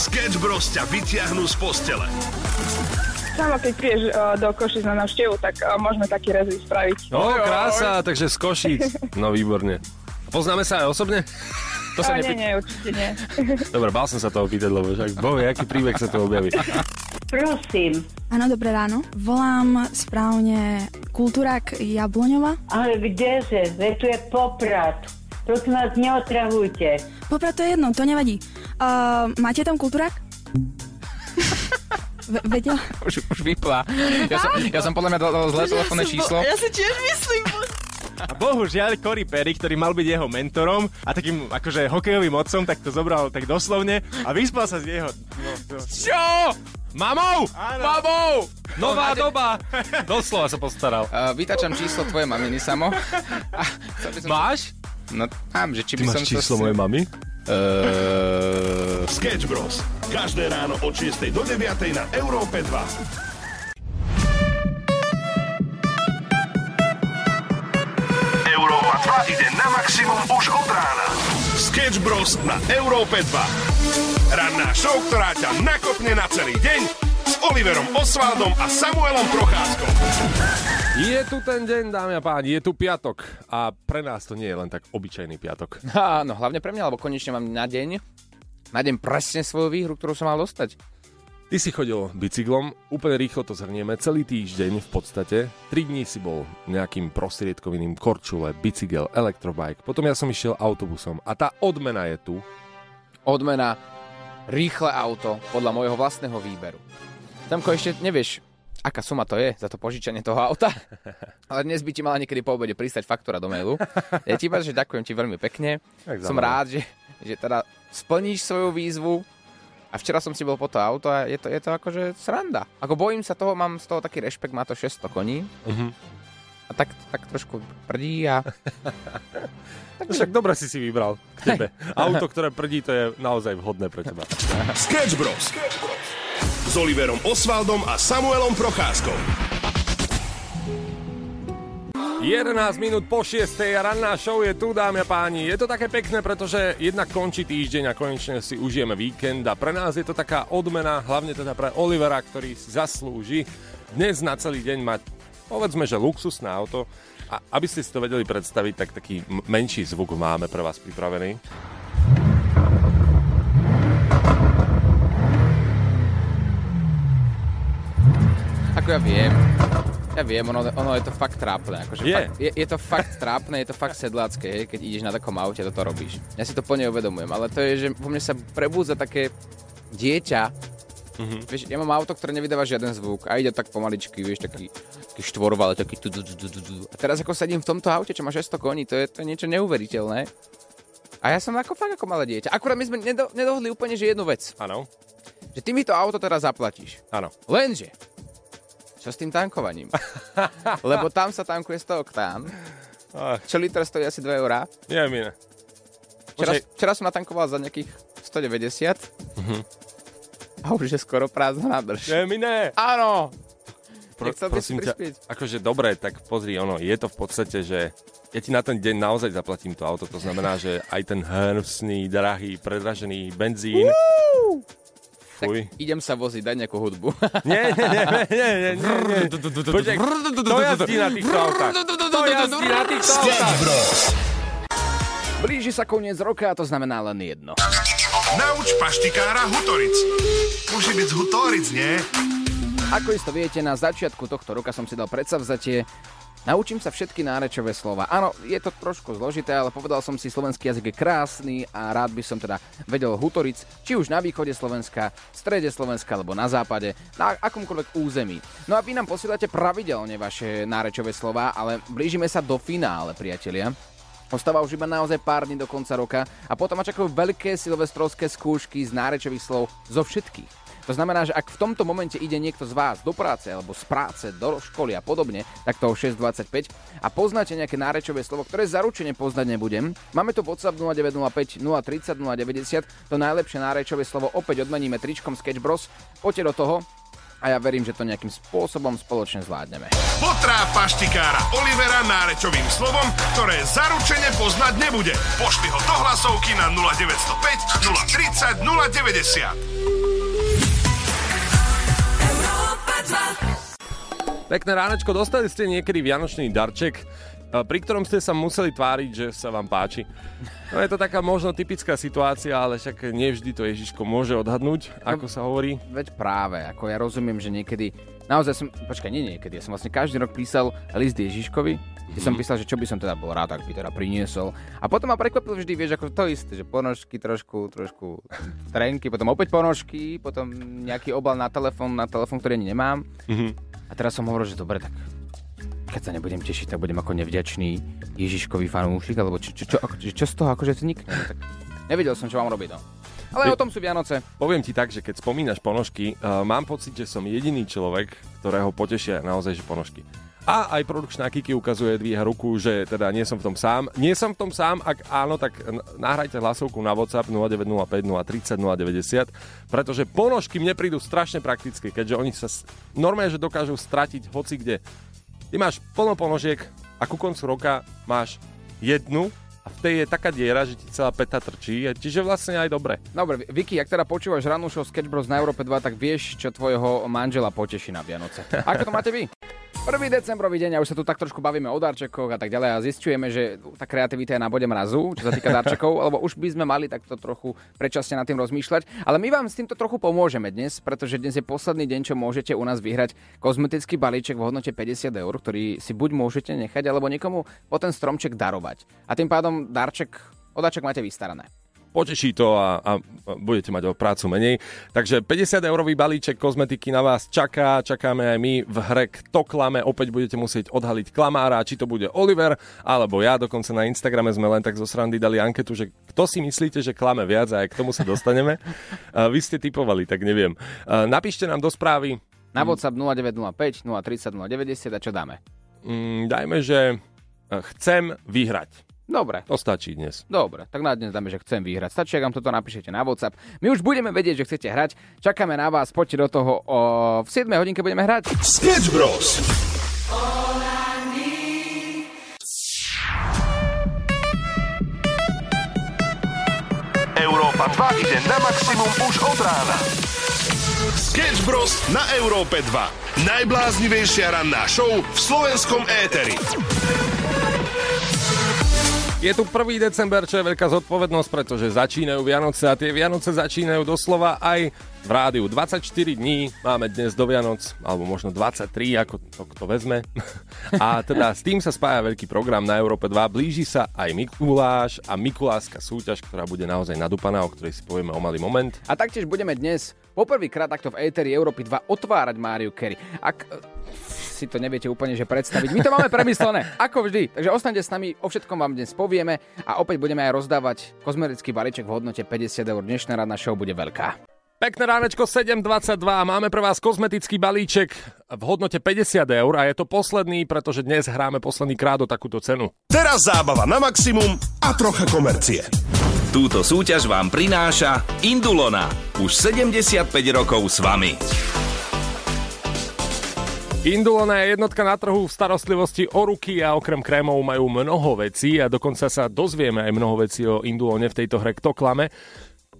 Sketch Bros ťa vyťahnú z postele. Samo keď prídeš uh, do Košic na návštevu, tak uh, môžeme taký rezí spraviť. No, krása, takže z Košíc. No, výborne. Poznáme sa aj osobne? To sa nie, nie, určite nie. Dobre, bál som sa toho pýtať, lebo však bohe, aký príbeh sa tu objaví. Prosím. Áno, dobré ráno. Volám správne Kultúrak Jabloňova. Ale kdeže? Veď tu je Poprad. Prosím vás, neotravujte. Poprad to je jedno, to nevadí. Uh, máte tam Kultúrak? V- vedela? Už, už vypla. Ja som, ja som podľa mňa dal, zlé telefónne číslo. Ja si tiež myslím. A bohužiaľ Cory Perry, ktorý mal byť jeho mentorom a takým akože hokejovým otcom, tak to zobral tak doslovne a vyspal sa z jeho... No, to... Čo? Mamou! Áno. Mamou! Nová doba! Doslova sa postaral. Uh, vytačam číslo tvojej maminy, Samo. Som... Máš? No, mám, že či Ty by som máš číslo sa... mojej mamy? Uh, Sketch Bros. Každé ráno od 6 do 9 na Európe 2. Európa 2 ide na maximum už od rána. Sketch Bros. na Európe 2. Ranná show, ktorá ťa nakopne na celý deň s Oliverom Osvaldom a Samuelom Procházkom. Je tu ten deň, dámy a páni, je tu piatok. A pre nás to nie je len tak obyčajný piatok. áno, hlavne pre mňa, lebo konečne mám na deň, na deň presne svoju výhru, ktorú som mal dostať. Ty si chodil bicyklom, úplne rýchlo to zhrnieme, celý týždeň v podstate. 3 dní si bol nejakým prostriedkoviným korčule, bicykel, elektrobike, potom ja som išiel autobusom a tá odmena je tu. Odmena rýchle auto podľa môjho vlastného výberu. Tamko, ešte nevieš, aká suma to je za to požičanie toho auta, ale dnes by ti mala niekedy po obede pristať faktúra do mailu. Ja ti iba, že ďakujem ti veľmi pekne. Tak Som rád, že, že teda splníš svoju výzvu a včera som si bol po to auto a je to, je to akože sranda. Ako bojím sa toho, mám z toho taký rešpekt, má to 600 koní. Mhm. A tak, tak trošku prdí a... No Však dobre si si vybral k tebe. Auto, ktoré prdí, to je naozaj vhodné pre teba. Sketch Bros. S Oliverom Osvaldom a Samuelom Procházkom. 11 minút po 6. a ranná show je tu, dámy a páni. Je to také pekné, pretože jednak končí týždeň a konečne si užijeme víkend a pre nás je to taká odmena, hlavne teda pre Olivera, ktorý si zaslúži dnes na celý deň mať, povedzme, že luxusné auto. A aby ste si to vedeli predstaviť, tak taký menší zvuk máme pre vás pripravený. Ja viem, ja viem, ono, ono je to fakt trápne. Akože Je. Fakt, je. Je to fakt trápne, je to fakt sedlácké, hej, keď ideš na takom aute, toto robíš. Ja si to plne uvedomujem, ale to je, že vo mne sa prebúdza také dieťa, mm-hmm. vieš, ja mám auto, ktoré nevydáva žiaden zvuk a ide tak pomaličky, vieš, taký, taký štvorval, taký tu, tu, tu, tu, tu. A teraz ako sedím v tomto aute, čo má 600 koní, to je, to je niečo neuveriteľné. A ja som ako fakt ako malé dieťa. Akurát my sme nedo, nedohodli úplne, že jednu vec. Áno, Že ty mi to auto teraz zaplatíš. áno. Lenže, čo s tým tankovaním? Lebo tam sa tankuje 100 oktán, Ach, čo liter stojí asi 2 eurá. je mi ne. Včera, včera som natankoval za nejakých 190 a už je skoro prázdna nádrž. Je mi ne. Áno! Pro, Nechcel prosím ťa, akože dobre, tak pozri, ono, je to v podstate, že ja ti na ten deň naozaj zaplatím to auto, to znamená, že aj ten hnusný, drahý, predražený benzín. Fuj. Idem sa voziť, daj nejakú hudbu. Nie, nie, nie, nie, nie, nie. Počkaj, kto jazdí na týchto autách? Kto jazdí na týchto autách? Blíži sa koniec roka a to znamená len jedno. Nauč paštikára Hutoric. Musí byť z Hutoric, nie? Ako isto viete, na začiatku tohto roka som si dal predsavzatie Naučím sa všetky nárečové slova. Áno, je to trošku zložité, ale povedal som si, slovenský jazyk je krásny a rád by som teda vedel hutoric, či už na východe Slovenska, v strede Slovenska alebo na západe, na akomkoľvek území. No a vy nám posielate pravidelne vaše nárečové slova, ale blížime sa do finále, priatelia. Ostáva už iba naozaj pár dní do konca roka a potom ma čakajú veľké silvestrovské skúšky z nárečových slov zo všetkých. To znamená, že ak v tomto momente ide niekto z vás do práce alebo z práce, do školy a podobne, tak to o 6.25 a poznáte nejaké nárečové slovo, ktoré zaručene poznať nebudem, máme tu WhatsApp 0905 030 090, to najlepšie nárečové slovo opäť odmeníme tričkom Sketch Bros. Poďte do toho a ja verím, že to nejakým spôsobom spoločne zvládneme. Potrá paštikára Olivera nárečovým slovom, ktoré zaručene poznať nebude. Pošli ho do hlasovky na 0905 030 090. Pekné ránečko, dostali ste niekedy vianočný darček, eh, pri ktorom ste sa museli tváriť, že sa vám páči. No je to taká možno typická situácia, ale však nevždy to Ježiško môže odhadnúť, ako sa hovorí. Veď práve, ako ja rozumiem, že niekedy, naozaj som, počkaj, nie niekedy, ja som vlastne každý rok písal list Ježiškovi, kde som písal, že čo by som teda bol rád, ak by teda priniesol. A potom ma prekvapil vždy, vieš, ako to isté, že ponožky trošku, trošku trenky, potom opäť ponožky, potom nejaký obal na telefón, na telefón, ktorý nemám. Mhm. A teraz som hovoril, že dobre, tak keď sa nebudem tešiť, tak budem ako nevďačný Ježiškový fanúšik, alebo čo, čo, čo, ako- čo z toho akože vznikne. Tak nevedel som, čo mám robiť, no. Ale o tom sú Vianoce. Poviem ti tak, že keď spomínaš ponožky, uh, mám pocit, že som jediný človek, ktorého potešia naozaj že ponožky. A aj produkčná Kiki ukazuje, dvíha ruku, že teda nie som v tom sám. Nie som v tom sám, ak áno, tak nahrajte hlasovku na WhatsApp 0905 030 090, pretože ponožky mne prídu strašne praktické, keďže oni sa normálne, že dokážu stratiť hoci kde. Ty máš plno ponožiek a ku koncu roka máš jednu a v tej je taká diera, že ti celá peta trčí, čiže vlastne aj dobre. Dobre, Vicky, ak teda počúvaš rannú show Sketch Bros na Európe 2, tak vieš, čo tvojho manžela poteší na Vianoce. Ako to máte vy? 1. decembrový deň a už sa tu tak trošku bavíme o darčekoch a tak ďalej a zistujeme, že tá kreativita je na bode mrazu, čo sa týka darčekov, lebo už by sme mali takto trochu predčasne nad tým rozmýšľať. Ale my vám s týmto trochu pomôžeme dnes, pretože dnes je posledný deň, čo môžete u nás vyhrať kozmetický balíček v hodnote 50 eur, ktorý si buď môžete nechať, alebo niekomu po ten stromček darovať. A tým pádom darček, o darček máte vystarané. Poteší to a, a budete mať o prácu menej. Takže 50 eurový balíček kozmetiky na vás čaká, čakáme aj my v hre Kto klame, opäť budete musieť odhaliť klamára, či to bude Oliver alebo ja, dokonca na Instagrame sme len tak zo srandy dali anketu, že kto si myslíte, že klame viac a aj k tomu sa dostaneme. Vy ste typovali, tak neviem. Napíšte nám do správy, Na WhatsApp 0905 030 090 a čo dáme? mm, dajme, že e, chcem vyhrať. Dobre, To stačí dnes. Dobre, tak na dnes dáme, že chcem vyhrať. Stačí, ak nám toto napíšete na WhatsApp. My už budeme vedieť, že chcete hrať. Čakáme na vás, poďte do toho. O, v 7 hodinke budeme hrať. Sketch Bros. Európa 2 ide na maximum už od rána. Sketch Bros. na Európe 2. Najbláznivejšia ranná show v slovenskom éteri. Je tu 1. december, čo je veľká zodpovednosť, pretože začínajú Vianoce a tie Vianoce začínajú doslova aj v rádiu. 24 dní máme dnes do Vianoc, alebo možno 23, ako to kto vezme. A teda s tým sa spája veľký program na Európe 2. Blíži sa aj Mikuláš a Mikulášska súťaž, ktorá bude naozaj nadúpaná, o ktorej si povieme o malý moment. A taktiež budeme dnes poprvýkrát takto v Eteri Európy 2 otvárať Máriu Kerry. Ak si to neviete úplne že predstaviť, my to máme premyslené, ako vždy. Takže ostaňte s nami, o všetkom vám dnes povieme a opäť budeme aj rozdávať kozmetický balíček v hodnote 50 eur. Dnešná radná show bude veľká. Pekné ránečko 7.22, máme pre vás kozmetický balíček v hodnote 50 eur a je to posledný, pretože dnes hráme posledný krát o takúto cenu. Teraz zábava na maximum a trocha komercie. Túto súťaž vám prináša Indulona. Už 75 rokov s vami. Indulona je jednotka na trhu v starostlivosti o ruky a okrem krémov majú mnoho vecí a dokonca sa dozvieme aj mnoho vecí o Indulone v tejto hre Kto klame.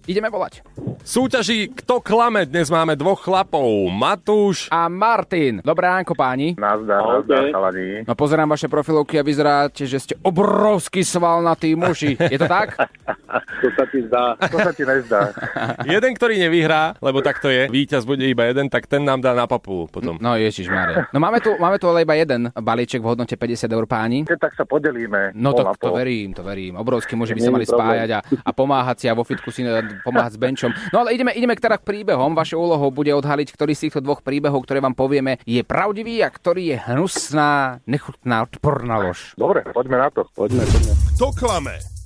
Ideme volať. Súťaží Kto klame dnes máme dvoch chlapov, Matúš A Martin. Dobré ránko, páni. Nazdar, nazdar, chalani. No pozerám vaše profilovky a vyzeráte, že ste obrovský svalnatý muži. Je to tak? To sa ti zdá, to sa ti nezdá. Jeden, ktorý nevyhrá, lebo tak to je, víťaz bude iba jeden, tak ten nám dá na papu potom. No ježiš Maria. No máme tu, máme tu ale iba jeden balíček v hodnote 50 eur páni. Keď tak sa podelíme. No to, to verím, to verím. Obrovskí muži by sa mali problém. spájať a, a pomáhať si a vo fitku si e, pomáhať s benčom. No ale ideme, ideme k teda k príbehom. Vašou úlohou bude odhaliť, ktorý z týchto dvoch príbehov, ktoré vám povieme, je pravdivý a ktorý je hnusná, nechutná, odporná lož. Dobre, poďme na to. Poďme, poďme. Kto klame?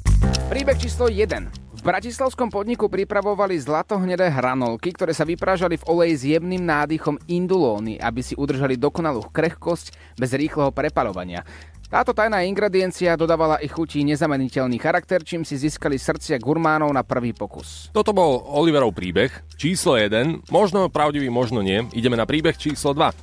Príbeh číslo 1. V bratislavskom podniku pripravovali zlatohnedé hranolky, ktoré sa vyprážali v oleji s jemným nádychom indulóny, aby si udržali dokonalú krehkosť bez rýchleho prepalovania. Táto tajná ingrediencia dodávala ich chutí nezameniteľný charakter, čím si získali srdcia gurmánov na prvý pokus. Toto bol Oliverov príbeh, číslo 1, možno pravdivý, možno nie. Ideme na príbeh číslo 2.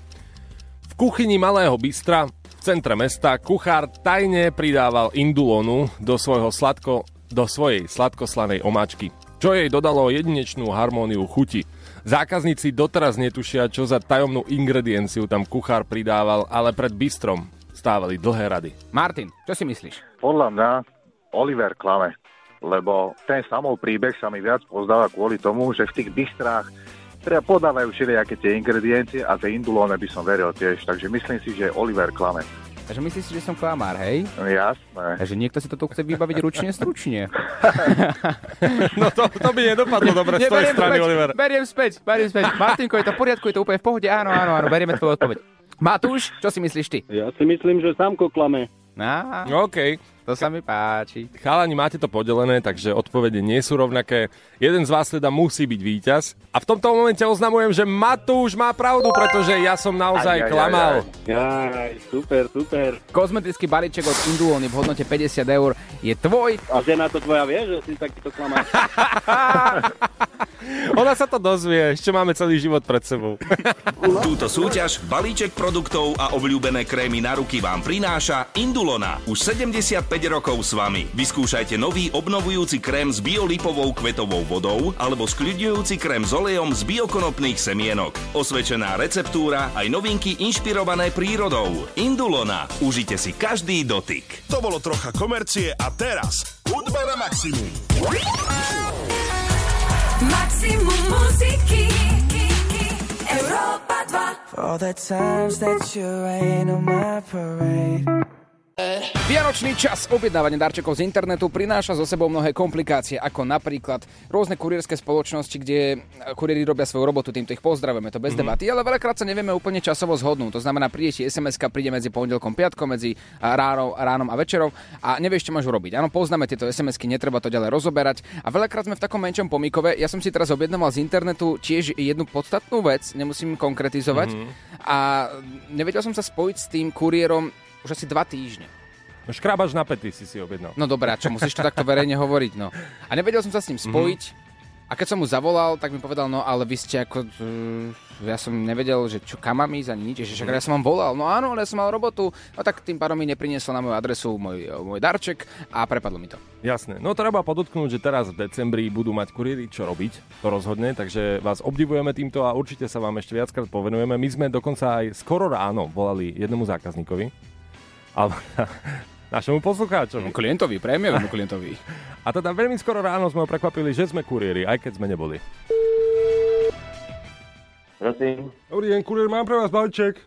V kuchyni malého bystra v centre mesta kuchár tajne pridával indulonu do, svojho sladko, do svojej sladkoslanej omáčky. čo jej dodalo jedinečnú harmóniu chuti. Zákazníci doteraz netušia, čo za tajomnú ingredienciu tam kuchár pridával, ale pred bistrom stávali dlhé rady. Martin, čo si myslíš? Podľa mňa Oliver klame, lebo ten samou príbeh sa mi viac pozdáva kvôli tomu, že v tých bistrách teda podávajú všelijaké tie ingrediencie a tie indulóne by som veril tiež, takže myslím si, že Oliver klame. Takže myslíš si, že som klamár, hej? No, jasné. Takže niekto si to tu chce vybaviť ručne stručne. No to, to by nedopadlo dobre z tvojej strany, späť, Oliver. beriem späť, beriem späť. Martinko, je to v poriadku, je to úplne v pohode, áno, áno, áno, berieme tvoju odpoveď. Matúš, čo si myslíš ty? Ja si myslím, že Samko klame. Á, OK. To sa mi páči. Chalani, máte to podelené, takže odpovede nie sú rovnaké. Jeden z vás teda musí byť víťaz. A v tomto momente oznamujem, že Matúš má pravdu, pretože ja som naozaj Aj, aj, aj, klamal. Aj, super, super. Kozmetický balíček od Indulony v hodnote 50 eur je tvoj. A žena to tvoja vie, že si takýto klamár? Ona sa to dozvie, ešte máme celý život pred sebou. Túto súťaž, balíček produktov a obľúbené krémy na ruky vám prináša Indulona. Už 75 rokov s vami. Vyskúšajte nový obnovujúci krém s biolipovou kvetovou vodou alebo skľudňujúci krém s olejom z biokonopných semienok. Osvedčená receptúra aj novinky inšpirované prírodou. Indulona. Užite si každý dotyk. To bolo trocha komercie a teraz hudba na maximum. Maximum muziky Európa 2 For the times that you rain on my parade. Vianočný čas objednávania darčekov z internetu prináša so sebou mnohé komplikácie, ako napríklad rôzne kurierské spoločnosti, kde kuriéri robia svoju robotu, týmto ich pozdravujeme, to bez mm-hmm. debaty, ale veľakrát sa nevieme úplne časovo zhodnúť. To znamená, príde ti sms príde medzi pondelkom, piatkom, medzi ránom, ránom a večerou a nevieš, čo máš urobiť. Áno, poznáme tieto SMS-ky, netreba to ďalej rozoberať. A veľakrát sme v takom menšom pomikove. Ja som si teraz objednával z internetu tiež jednu podstatnú vec, nemusím konkretizovať. Mm-hmm. A nevedel som sa spojiť s tým kuriérom už asi dva týždne. No škrabač na pety si si objednal. No dobré, a čo, musíš to takto verejne hovoriť, no. A nevedel som sa s ním spojiť. Mm-hmm. A keď som mu zavolal, tak mi povedal, no ale vy ste ako... Uh, ja som nevedel, že čo kam mám ísť ani nič, že však ja som vám volal. No áno, ale ja som mal robotu. No tak tým pádom mi nepriniesol na moju adresu môj, môj darček a prepadlo mi to. Jasné. No treba podotknúť, že teraz v decembri budú mať kuriéri čo robiť, to rozhodne, takže vás obdivujeme týmto a určite sa vám ešte viackrát povenujeme. My sme dokonca aj skoro ráno volali jednému zákazníkovi, alebo našemu poslucháčovi. Klientovi, prémiovému klientovi. A teda veľmi skoro ráno sme ho prekvapili, že sme kuriéri, aj keď sme neboli. Prosím. Dobrý deň, kuriér, mám pre vás balíček.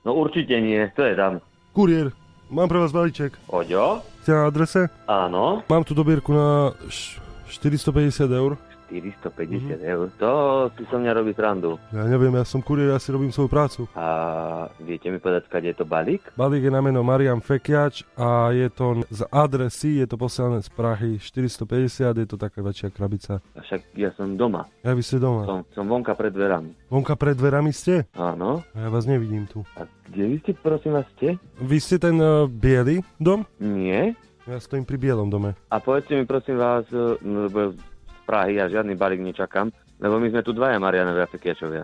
No určite nie, to je tam. Kuriér, mám pre vás balíček. Oďo? Ste na adrese? Áno. Mám tu dobierku na š- 450 eur. 450 Mhm. eur. To si so mňa robí srandu. Ja neviem, ja som kuriér, ja si robím svoju prácu. A viete mi povedať, kade je to balík? Balík je na meno Marian Fekiač a je to z adresy, je to posielané z Prahy 450, je to taká väčšia krabica. A však ja som doma. Ja vy ste doma. Som, som vonka pred dverami. Vonka pred dverami ste? Áno. A ja vás nevidím tu. A kde vy ste, prosím vás, ste? Vy ste ten uh, biely dom? Nie. Ja stojím pri bielom dome. A povedzte mi, prosím vás, no, lebo Prahy ja žiadny balík nečakám, lebo my sme tu dvaja Marianovia Fekiačovia.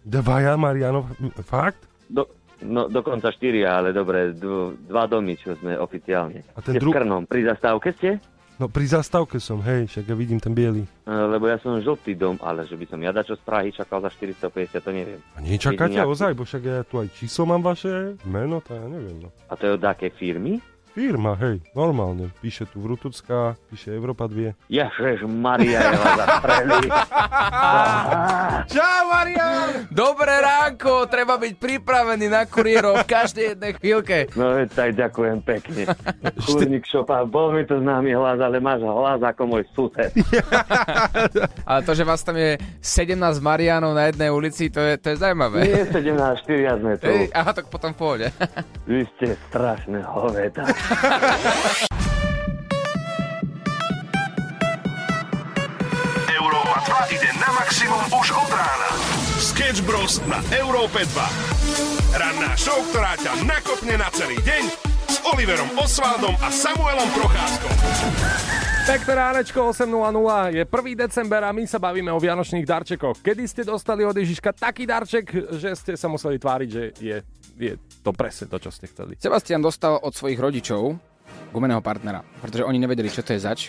Dvaja Marianov, fakt? Do, no, dokonca štyria, ale dobre, dv, dva domy, čo sme oficiálne. A ten dru- v Krnom, pri zastávke ste? No pri zastávke som, hej, však ja vidím ten biely. E, Lebo ja som žltý dom, ale že by som ja dačo z Prahy čakal za 450, to neviem. A nečakáte Jedine, ak- ozaj, bo však ja tu aj číslo mám vaše, meno, to ja neviem. No. A to je od akej firmy? Firma, hej, normálne. Píše tu Vrutucká, píše Európa 2. Ježiš Maria, ja vás. Čau, Marian! Dobré ránko, treba byť pripravený na kuriérov v každej jednej chvíľke. No veď tak ďakujem pekne. Kurník šopa, bol mi to známy hlas, ale máš hlas ako môj sused. Ale to, že vás tam je 17 Marianov na jednej ulici, to je, to je zaujímavé. Nie 17, 4 sme tu. Ej, aha, tak potom v pohode. Vy ste strašné hoveda. Európa 2 ide na maximum už od rána. Sketch Bros. na Európe 2. Ranná show, ktorá ťa nakopne na celý deň s Oliverom Osvaldom a Samuelom Procházkom. Pekné ránečko 8.00, je 1. december a my sa bavíme o vianočných darčekoch. Kedy ste dostali od Ježiška taký darček, že ste sa museli tváriť, že je, je to presne to, čo ste chceli? Sebastian dostal od svojich rodičov gumeného partnera, pretože oni nevedeli, čo to je zač.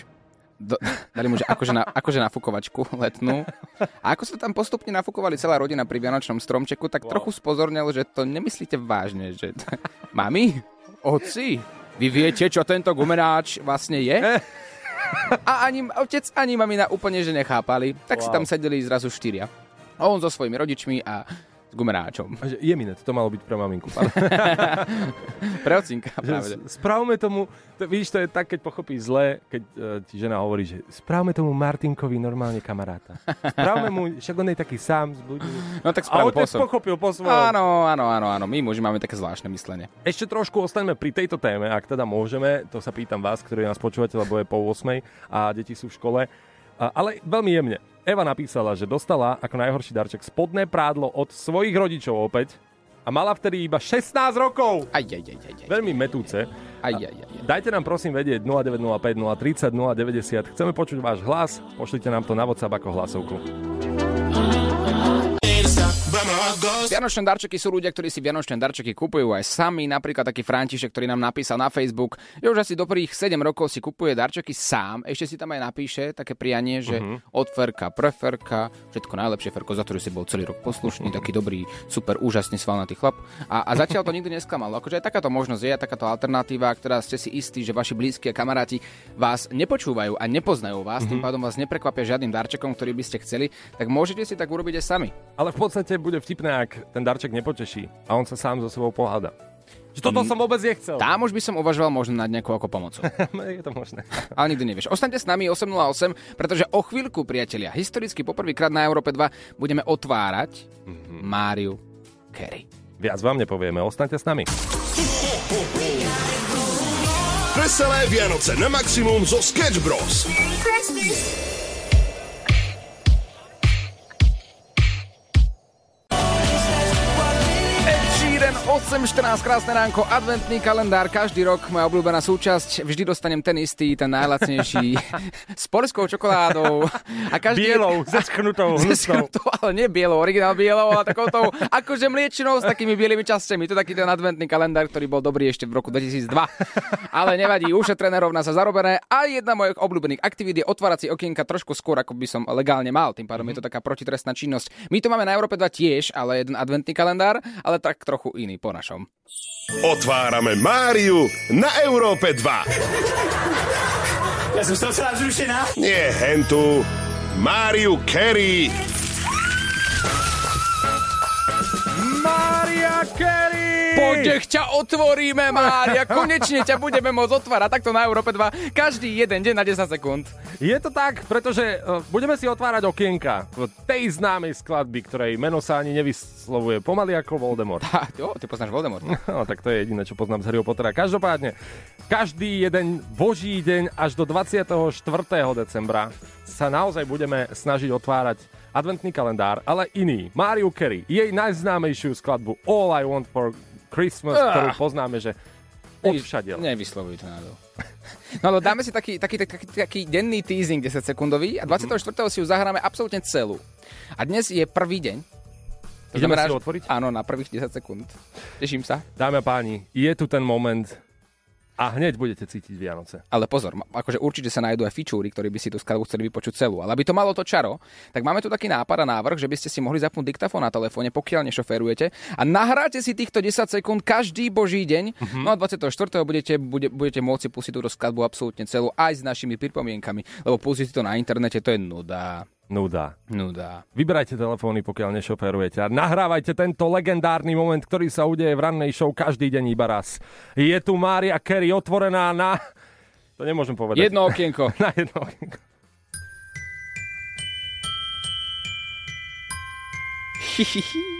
do, dali mu, že akože, na, akože nafukovačku letnú. A ako sa tam postupne nafukovali celá rodina pri Vianočnom stromčeku, tak wow. trochu spozornil, že to nemyslíte vážne. Že Mami? Oci? Vy viete, čo tento gumenáč vlastne je? A ani otec, ani mamina úplne, že nechápali. Tak wow. si tam sedeli zrazu štyria. On so svojimi rodičmi a s gumenáčom. A že Jeminet, to malo byť pre maminku. Pre ocinka, práve. Že spravme tomu, to, vidíš, to je tak, keď pochopíš zle, keď uh, ti žena hovorí, že spravme tomu Martinkovi normálne kamaráta. Spravme mu, však on je taký sám z ľudí. No tak A po svojom. pochopil po svojom. Áno, áno, áno, áno. My muži máme také zvláštne myslenie. Ešte trošku ostaňme pri tejto téme, ak teda môžeme. To sa pýtam vás, ktorí nás počúvate, lebo je po 8 a deti sú v škole. Ale veľmi jemne. Eva napísala, že dostala ako najhorší darček spodné prádlo od svojich rodičov opäť a mala vtedy iba 16 rokov. Aj, aj, aj, aj, aj. Veľmi metúce. Aj, aj, aj. Dajte nám prosím vedieť 0905 030 090. Chceme počuť váš hlas. Pošlite nám to na WhatsApp ako hlasovku. Vianočné darčeky sú ľudia, ktorí si Vianočné darčeky kupujú aj sami. Napríklad taký František, ktorý nám napísal na Facebook, že už asi dobrých 7 rokov si kupuje darčeky sám. Ešte si tam aj napíše také prianie, že Mhm. od Ferka pre Ferka, všetko najlepšie Ferko, za ktorý si bol celý rok poslušný, taký dobrý, super, úžasný svalnatý chlap. A, a zatiaľ to nikdy nesklamalo. Akože aj takáto možnosť je, aj takáto alternatíva, teda ste si istí, že vaši blízki a kamaráti vás nepočúvajú a nepoznajú vás, tým Mhm. pádom vás neprekvapia žiadnym darčekom, ktorý by ste chceli, tak môžete si tak urobiť aj sami. Ale v podstate bude vtipné, ak ten darček nepoteší a on sa sám so sebou pohľada. Že toto som vôbec nechcel. Tam už by som uvažoval možno nad nejakou ako pomocou. je to možné. Ale nikdy nevieš. Ostaňte s nami 808, pretože o chvíľku, priatelia, historicky poprvýkrát na Európe 2 budeme otvárať Máriu Carey. Viac vám nepovieme, ostaňte s nami. Veselé Vianoce na maximum zo Sketch Bros. Ed 8.14, krásne ránko, adventný kalendár, každý rok moja obľúbená súčasť, vždy dostanem ten istý, ten najlacnejší, s polskou čokoládou. A každý Bielou, zeschnutou. Zeschnutou, ale nie bielou, originál bielou, ale takoutou akože mliečinou s takými bielými časťami. To je taký ten adventný kalendár, ktorý bol dobrý ešte v roku 2002. Ale nevadí, ušetrené rovná sa zarobené. A jedna mojich obľúbených aktivít je otvárať si okienka trošku skôr, ako by som legálne mal. Tým pádom je to taká protitrestná činnosť. My to máme na Európe 2 tiež, ale jeden adventný kalendár, ale tak trochu iný po našom. Otvárame Máriu na Európe 2. Ja som z toho celá. Nie hentu. Máriu Carey. Carey! Poď, ťa otvoríme, Mária, konečne ťa budeme môcť otvárať takto na Európe 2 každý jeden deň na 10 sekúnd. Je to tak, pretože uh, budeme si otvárať okienka v tej známej skladby, ktorej meno sa ani nevyslovuje pomaly ako Voldemort. Ha, jo, ty poznáš Voldemort. No, tak to je jediné, čo poznám z Harryho Pottera. Každopádne, každý jeden boží deň až do 24. decembra sa naozaj budeme snažiť otvárať adventný kalendár, ale iný. Mariu Carey, jej najznámejšiu skladbu All I Want for Christmas, Ah. ktorú poznáme, že odvšadiel. Nevyslovuj to nádol. No ale dáme si taký, taký, taký, taký denný teasing 10 sekundový a 24. si ju zahráme absolútne celú. A dnes je prvý deň. To Ideme znamená, si otvoriť? Áno, na prvých 10 sekúnd. Teším sa. Dámy a páni, je tu ten moment a hneď budete cítiť Vianoce. Ale pozor, akože určite sa nájdú aj fičúry, ktorí by si tú skladbu chceli vypočuť celú. Ale aby to malo to čaro, tak máme tu taký nápad a návrh, že by ste si mohli zapnúť diktafón na telefóne, pokiaľ nešoférujete a nahráte si týchto 10 sekúnd každý boží deň. Mhm. No a 24. budete, bude, budete môcť si pustiť túto skladbu absolútne celú aj s našimi pripomienkami, lebo pustiť to na internete, to je nuda. Nuda. Nuda. Vyberajte telefóny, pokiaľ nešoferujete a nahrávajte tento legendárny moment, ktorý sa udeje v rannej show každý deň iba raz. Je tu Mária Carey otvorená na... To nemôžem povedať. Jedno okienko. na jedno okienko. Dá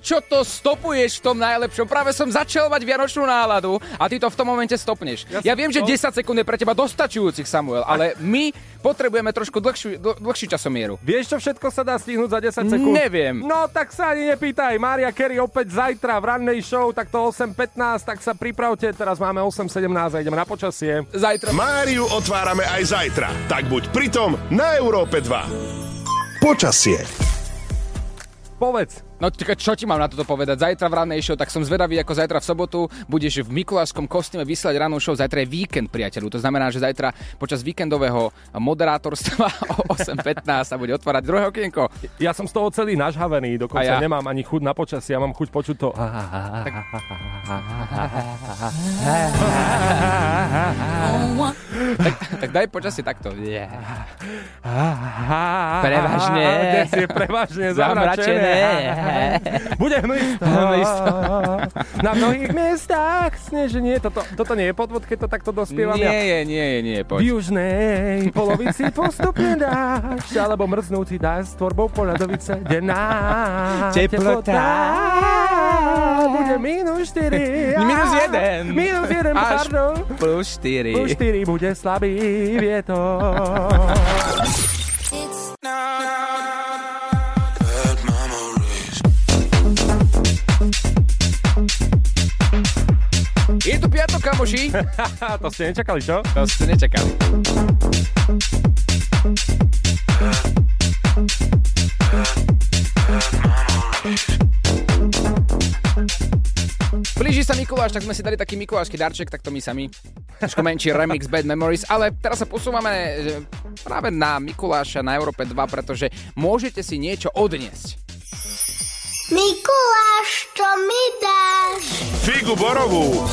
Prečo to stopuješ v tom najlepšom? Práve som začal mať vianočnú náladu a ty to v tom momente stopneš. Ja, ja viem, že 10 sekúnd je pre teba dostačujúcich, Samuel, ale my potrebujeme trošku dlhšiu, dl- dlhší časomieru. Vieš, čo všetko sa dá stihnúť za 10 sekúnd? Neviem. No tak sa ani nepýtaj. Mária Kerry opäť zajtra v rannej show, tak to 8.15, tak sa pripravte. Teraz máme 8.17 a ideme na počasie. Zajtra. Máriu otvárame aj zajtra. Tak buď pritom na Európe 2. Počasie. Povedz, No čakaj, čo ti mám na toto povedať? Zajtra v ranej show, tak som zvedavý, ako zajtra v sobotu budeš v Mikulášskom kostýme vysielať ranú show. Zajtra je víkend, priateľu. To znamená, že zajtra počas víkendového moderátorstva o 8.15 sa bude otvárať druhé okienko. Ja som z toho celý nažhavený, dokonca ja? nemám ani chuť na počasie, ja mám chuť počuť to. tak, tak daj počasie takto. Prevažne. Dnes je prevažne zamračené. Bude hmlisto. Hmlisto. Na mnohých miestach sneženie. Toto, toto nie je podvod, keď to takto dospievam Nie ja. je, nie je, nie je, V poď. južnej polovici postupne dáš, alebo mrznúci dáš s tvorbou poľadovice denná Teplota. bude minus 4. Minus jeden. Minus 1, Až pardon. Plus 4. Plus 4 bude slabý vietor. Je tu piatok, kamoši. to ste nečakali, čo? To ste nečakali. Blíži sa Mikuláš, tak sme si dali taký mikulášsky darček, tak to my sami. Trošku menší remix Bad Memories, ale teraz sa posúvame práve na Mikuláša na Európe 2, pretože môžete si niečo odniesť. Mikuláš, čo mi dáš? Figu borovú.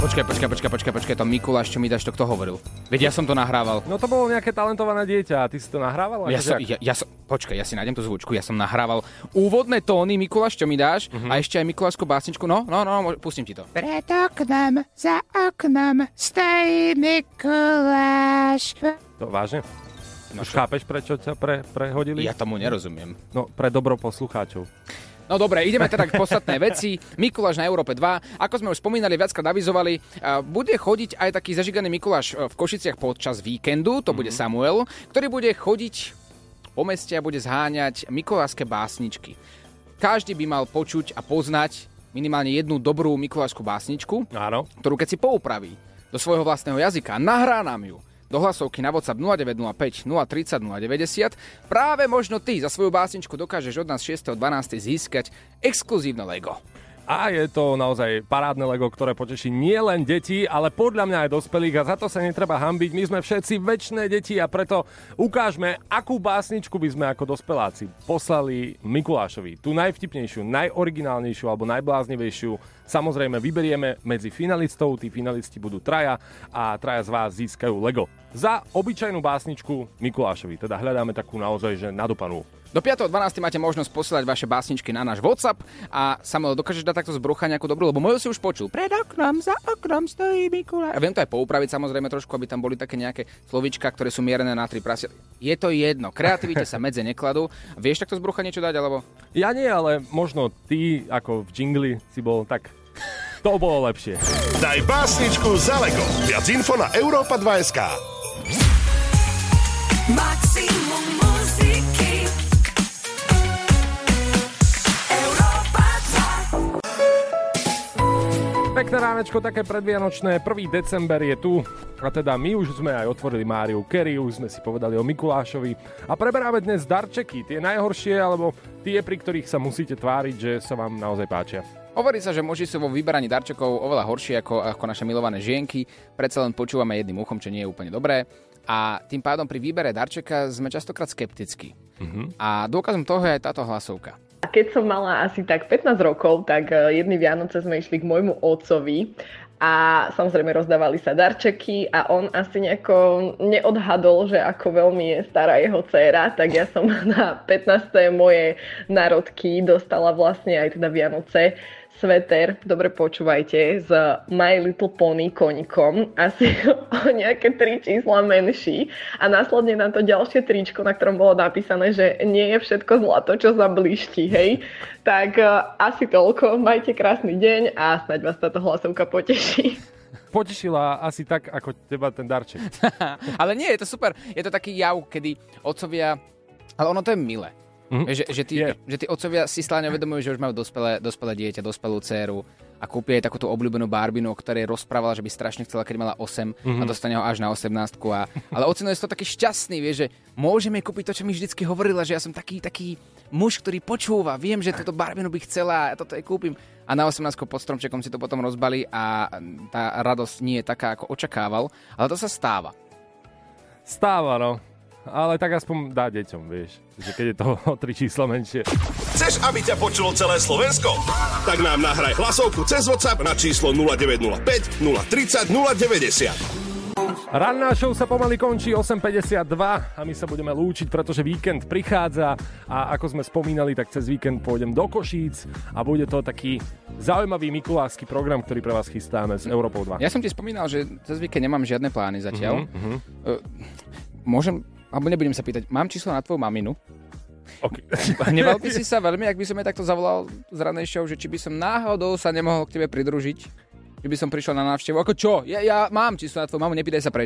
Počkaj, počkaj, počkaj, počkaj, počkaj, to Mikuláš, čo mi dáš, to kto hovoril? Veď ja som to nahrával. No to bolo nejaké talentované dieťa a ty si to nahrával? Ja som, ja, ja som, počkaj, ja si nájdem tú zvučku, ja som nahrával úvodné tóny Mikuláš, čo mi dáš Mhm. a ešte aj Mikulášskú básničku, no, no, no, pustím ti to. Pred oknom, za oknom stojí Mikuláš. To vážne? No Už chápeš, prečo ťa pre, prehodili? Ja tomu nerozumiem. No, pre dobro poslucháčov. No dobre, ideme teda k podstatnej veci. Mikuláš na Európe 2. Ako sme už spomínali, viackrát avizovali, a bude chodiť aj taký zažiganý Mikuláš e, v Košiciach počas víkendu, to bude Samuel, ktorý bude chodiť po meste a bude zháňať mikulášske básničky. Každý by mal počuť a poznať minimálne jednu dobrú mikulášskú básničku, Áno. ktorú keď si poupraví do svojho vlastného jazyka, nahrá nám ju do hlasovky na WhatsApp 0905 030 090. Práve možno ty za svoju básničku dokážeš od nás 6.12. získať exkluzívne Lego. A je to naozaj parádne Lego, ktoré poteší nie len deti, ale podľa mňa aj dospelých a za to sa netreba hambiť. My sme všetci väčšie deti a preto ukážme, akú básničku by sme ako dospeláci poslali Mikulášovi. Tú najvtipnejšiu, najoriginálnejšiu alebo najbláznivejšiu. Samozrejme vyberieme medzi finalistov, tí finalisti budú traja a traja z vás získajú Lego. Za obyčajnú básničku Mikulášovi, teda hľadáme takú naozaj že nadupanú. Do 5.12. máte možnosť posielať vaše básničky na náš WhatsApp a Samuel, dokážeš dať takto z brucha nejakú dobrú, lebo moju si už počul. Pred oknom, za oknom stojí Mikuláš. A viem to aj poupraviť samozrejme trošku, aby tam boli také nejaké slovička, ktoré sú mierené na tri prasia. Je to jedno, kreativite sa medze nekladú. Vieš takto z brucha niečo dať, alebo? Ja nie, ale možno ty ako v džingli si bol tak... To bolo lepšie. Daj básničku za Lego. Viac info na Europa2.sk. Maximum 2. Pekné ránečko, také predvianočné. 1. december je tu a teda my už sme aj otvorili Máriu Kerry, už sme si povedali o Mikulášovi a preberáme dnes darčeky, tie najhoršie alebo tie, pri ktorých sa musíte tváriť, že sa vám naozaj páčia. Hovorí sa, že muži sú vo vyberaní darčekov oveľa horšie ako, ako naše milované žienky, predsa len počúvame jedným uchom, čo nie je úplne dobré a tým pádom pri výbere darčeka sme častokrát skeptickí. A dôkazom toho je aj táto hlasovka. A keď som mala asi tak 15 rokov, tak eh, jedny Vianoce sme išli k môjmu otcovi a samozrejme rozdávali sa darčeky a on asi nejako neodhadol, že ako veľmi je stará jeho dcéra, tak ja som na 15. moje národky dostala vlastne aj teda Vianoce sveter, dobre počúvajte, z My Little Pony konikom, asi o nejaké tri čísla menší a následne na to ďalšie tričko, na ktorom bolo napísané, že nie je všetko zlato, čo zabliští, hej. Tak uh, asi toľko, majte krásny deň a snáď vás táto hlasovka poteší. Potešila asi tak, ako teba ten darček. Ale nie, je to super. Je to taký jav, kedy otcovia... Ale ono to je milé. Mhm. Že, že, tí, že tí otcovia si stále neuvedomujú, že už majú dospelé, dospelé dieťa, dospelú dceru a kúpi jej takúto obľúbenú barbinu, o ktorej rozprávala, že by strašne chcela, keď mala 8 Mhm. a dostane ho až na 18 a, Ale ocino je toho taký šťastný, vie, že môžeme kúpiť to, čo mi vždycky hovorila, že ja som taký, taký muž, ktorý počúva, viem, že toto barvinu by chcela, ja toto aj kúpim. A na 18 pod stromčekom si to potom rozbali a tá radosť nie je taká, ako očakával, ale to sa stáva. Stáva, no. Ale tak aspoň dá deťom, vieš. Že keď je to o tri číslo menšie. Chceš, aby ťa počulo celé Slovensko? Tak nám nahraj hlasovku cez WhatsApp na číslo 0905 030 090. Ranná show sa pomaly končí 8.52 a my sa budeme lúčiť, pretože víkend prichádza a ako sme spomínali, tak cez víkend pôjdem do Košíc a bude to taký zaujímavý mikulášsky program, ktorý pre vás chystáme s Európou 2. Ja som ti spomínal, že cez víkend nemám žiadne plány zatiaľ. Mhm, mhm. Uh, môžem, alebo nebudem sa pýtať, mám číslo na tvoju maminu? Okay. Neval by si sa veľmi, ak by som jej takto zavolal z ranej show, že či by som náhodou sa nemohol k tebe pridružiť? Že by som prišiel na návštevu. Ako čo? Ja, ja mám číslo na tvoju mamu, nepýtaj sa preč.